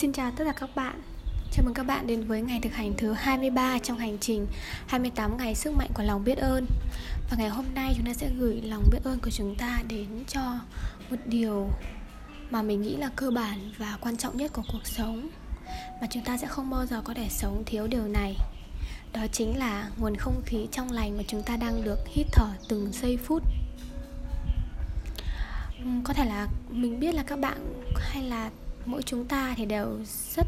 Xin chào tất cả các bạn. Chào mừng các bạn đến với ngày thực hành thứ 23 trong hành trình 28 ngày sức mạnh của lòng biết ơn. Và ngày hôm nay chúng ta sẽ gửi lòng biết ơn của chúng ta đến cho một điều mà mình nghĩ là cơ bản và quan trọng nhất của cuộc sống. Mà chúng ta sẽ không bao giờ có thể sống thiếu điều này. Đó chính là nguồn không khí trong lành mà chúng ta đang được hít thở từng giây phút. Có thể là mình biết là các bạn hay là mỗi chúng ta thì đều rất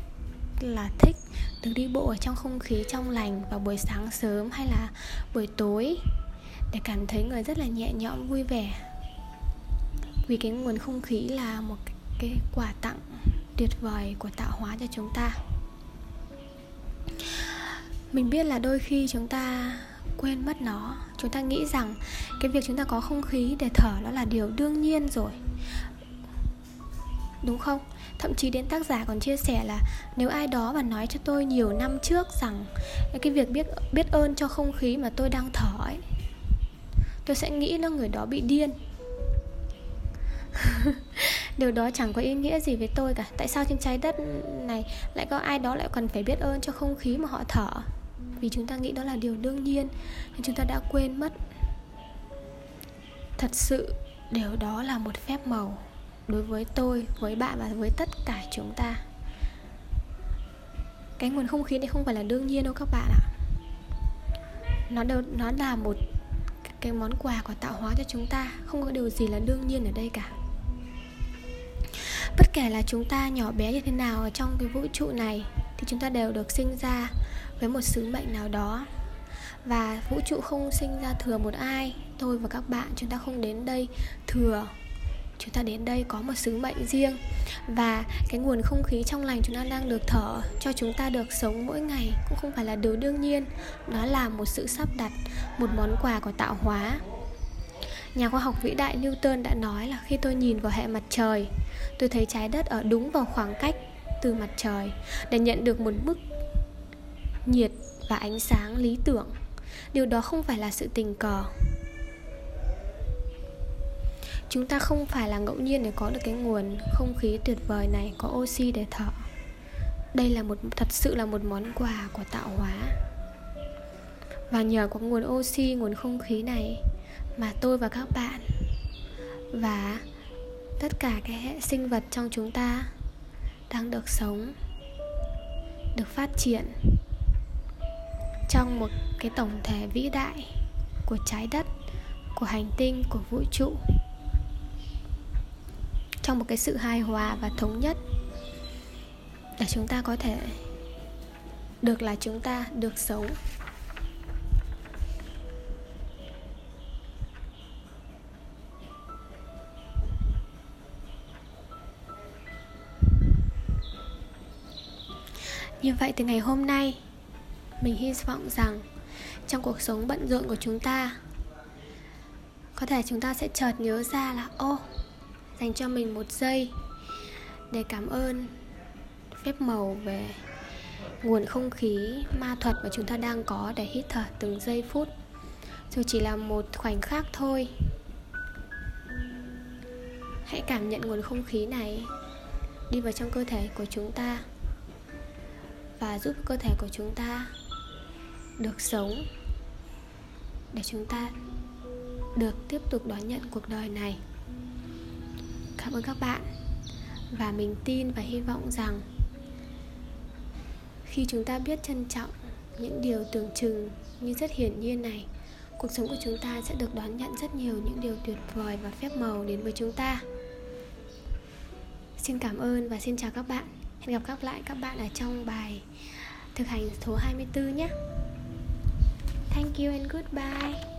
là thích được đi bộ ở trong không khí trong lành vào buổi sáng sớm hay là buổi tối để cảm thấy người rất là nhẹ nhõm, vui vẻ. Vì cái nguồn không khí là một cái quà tặng tuyệt vời của tạo hóa cho chúng ta. Mình biết là đôi khi chúng ta quên mất nó. Chúng ta nghĩ rằng cái việc chúng ta có không khí để thở đó là điều đương nhiên rồi đúng không? Thậm chí đến tác giả còn chia sẻ là nếu ai đó mà nói cho tôi nhiều năm trước rằng cái việc biết biết ơn cho không khí mà tôi đang thở ấy, tôi sẽ nghĩ là người đó bị điên. Điều đó chẳng có ý nghĩa gì với tôi cả. Tại sao trên trái đất này lại có ai đó lại cần phải biết ơn cho không khí mà họ thở? Vì chúng ta nghĩ đó là điều đương nhiên, nhưng chúng ta đã quên mất. Thật sự, điều đó là một phép màu đối với tôi, với bạn và với tất cả chúng ta. Cái nguồn không khí này không phải là đương nhiên đâu các bạn ạ. Nó đâu nó là một cái món quà của tạo hóa cho chúng ta, không có điều gì là đương nhiên ở đây cả. Bất kể là chúng ta nhỏ bé như thế nào ở trong cái vũ trụ này, thì chúng ta đều được sinh ra với một sứ mệnh nào đó. Và vũ trụ không sinh ra thừa một ai. Tôi và các bạn, chúng ta không đến đây thừa chúng ta đến đây có một sứ mệnh riêng và cái nguồn không khí trong lành chúng ta đang được thở cho chúng ta được sống mỗi ngày cũng không phải là điều đương nhiên. Đó là một sự sắp đặt, một món quà của tạo hóa. Nhà khoa học vĩ đại newton đã nói là khi tôi nhìn vào hệ mặt trời, tôi thấy trái đất ở đúng vào khoảng cách từ mặt trời để nhận được một mức nhiệt và ánh sáng lý tưởng. Điều đó không phải là sự tình cờ chúng ta không phải là ngẫu nhiên để có được cái nguồn không khí tuyệt vời này, có oxy để thở. Đây là một, thật sự là một món quà của tạo hóa. Và nhờ có nguồn oxy, nguồn không khí này mà tôi và các bạn và tất cả cái hệ sinh vật trong chúng ta đang được sống, được phát triển trong một cái tổng thể vĩ đại của trái đất, của hành tinh, của vũ trụ trong một cái sự hài hòa và thống nhất. Để chúng ta có thể được là chúng ta được sống. Như vậy từ ngày hôm nay, mình hy vọng rằng trong cuộc sống bận rộn của chúng ta, có thể chúng ta sẽ chợt nhớ ra là, ô dành cho mình một giây để cảm ơn phép màu về nguồn không khí ma thuật mà chúng ta đang có để hít thở từng giây phút. Dù chỉ là một khoảnh khắc thôi. Hãy cảm nhận nguồn không khí này đi vào trong cơ thể của chúng ta và giúp cơ thể của chúng ta được sống, để chúng ta được tiếp tục đón nhận cuộc đời này cảm ơn các bạn. Và mình tin và hy vọng rằng khi chúng ta biết trân trọng những điều tưởng chừng như rất hiển nhiên này, cuộc sống của chúng ta sẽ được đón nhận rất nhiều những điều tuyệt vời và phép màu đến với chúng ta. Xin cảm ơn và xin chào các bạn. Hẹn gặp các lại các bạn ở trong bài thực hành số 24 nhé. Thank you and goodbye.